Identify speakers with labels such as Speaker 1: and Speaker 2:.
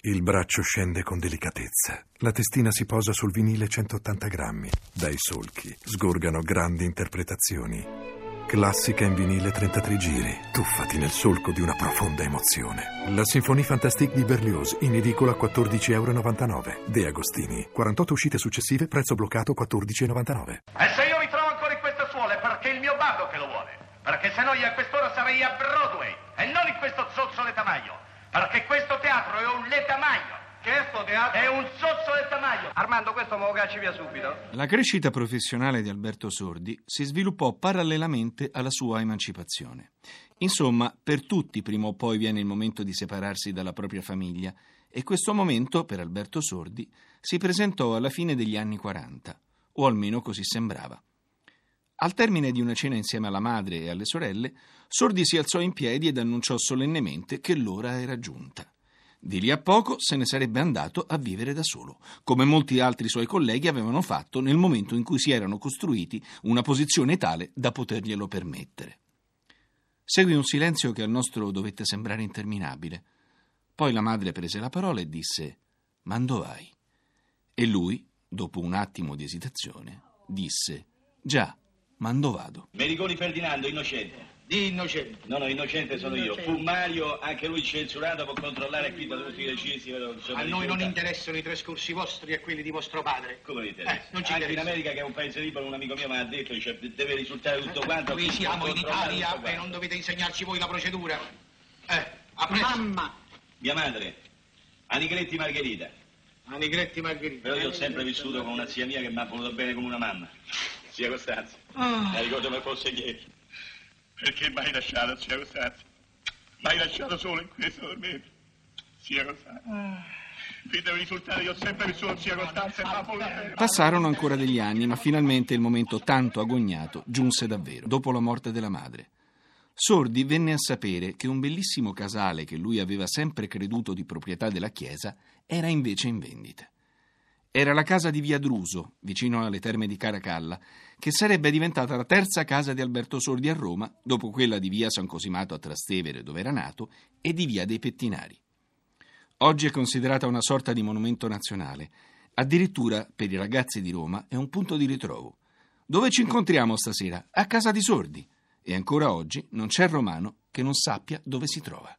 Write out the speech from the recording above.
Speaker 1: Il braccio scende con delicatezza. La testina si posa sul vinile 180 grammi. Dai solchi sgorgano grandi interpretazioni. Classica in vinile 33 giri. Tuffati nel solco di una profonda emozione. La Sinfonie Fantastique di Berlioz, in edicola 14,99 euro. De Agostini. 48 uscite successive, prezzo bloccato 14,99.
Speaker 2: E se io mi trovo ancora in queste suole è perché il mio babbo che lo vuole. Perché se no io a quest'ora sarei a Broadway e non in questo zozzole tamaglio. Perché questo teatro è un letamaglio. Che è sto teatro? È un zozzo letamaglio. Armando, questo me lo cacci via subito.
Speaker 3: La crescita professionale di Alberto Sordi si sviluppò parallelamente alla sua emancipazione. Insomma, per tutti prima o poi viene il momento di separarsi dalla propria famiglia e questo momento, per Alberto Sordi, si presentò alla fine degli anni 40, o almeno così sembrava. Al termine di una cena insieme alla madre e alle sorelle, Sordi si alzò in piedi ed annunciò solennemente che l'ora era giunta. Di lì a poco se ne sarebbe andato a vivere da solo, come molti altri suoi colleghi avevano fatto nel momento in cui si erano costruiti una posizione tale da poterglielo permettere. Seguì un silenzio che al nostro dovette sembrare interminabile. Poi la madre prese la parola e disse: Ma vai? E lui, dopo un attimo di esitazione, disse: Già, Mando vado.
Speaker 4: Mericoni Ferdinando, innocente.
Speaker 2: Di innocente.
Speaker 4: No, no, innocente sono io. Fu Mario, anche lui censurato, può controllare qui da tutti i registri.
Speaker 2: A noi non interessano i trascorsi vostri e quelli di vostro padre.
Speaker 4: Come non interessa?
Speaker 2: Eh, non ci
Speaker 4: anche
Speaker 2: interessa.
Speaker 4: in America, che è un paese libero, un amico mio mi ha detto che deve risultare tutto quanto.
Speaker 2: Qui siamo in Italia e non dovete insegnarci voi la procedura. Eh, a presto.
Speaker 5: Mamma,
Speaker 4: Mia madre, Anigretti Margherita.
Speaker 2: Anigretti Margherita.
Speaker 4: Però io ho sempre vissuto con una zia mia che mi ha voluto bene come una mamma. Zia Costanza.
Speaker 2: Ah.
Speaker 4: La ricordo come fosse ieri. Perché mi hai lasciato, zia Costanza? Mi hai lasciato solo in questo sempre vissuto zia Costanza e bene.
Speaker 3: Passarono ancora degli anni, ma finalmente il momento tanto agognato giunse davvero, dopo la morte della madre. Sordi venne a sapere che un bellissimo casale che lui aveva sempre creduto di proprietà della chiesa era invece in vendita. Era la casa di Via Druso, vicino alle terme di Caracalla, che sarebbe diventata la terza casa di Alberto Sordi a Roma, dopo quella di Via San Cosimato a Trastevere, dove era nato, e di Via dei Pettinari. Oggi è considerata una sorta di monumento nazionale. Addirittura, per i ragazzi di Roma, è un punto di ritrovo. Dove ci incontriamo stasera? A casa di Sordi. E ancora oggi non c'è romano che non sappia dove si trova.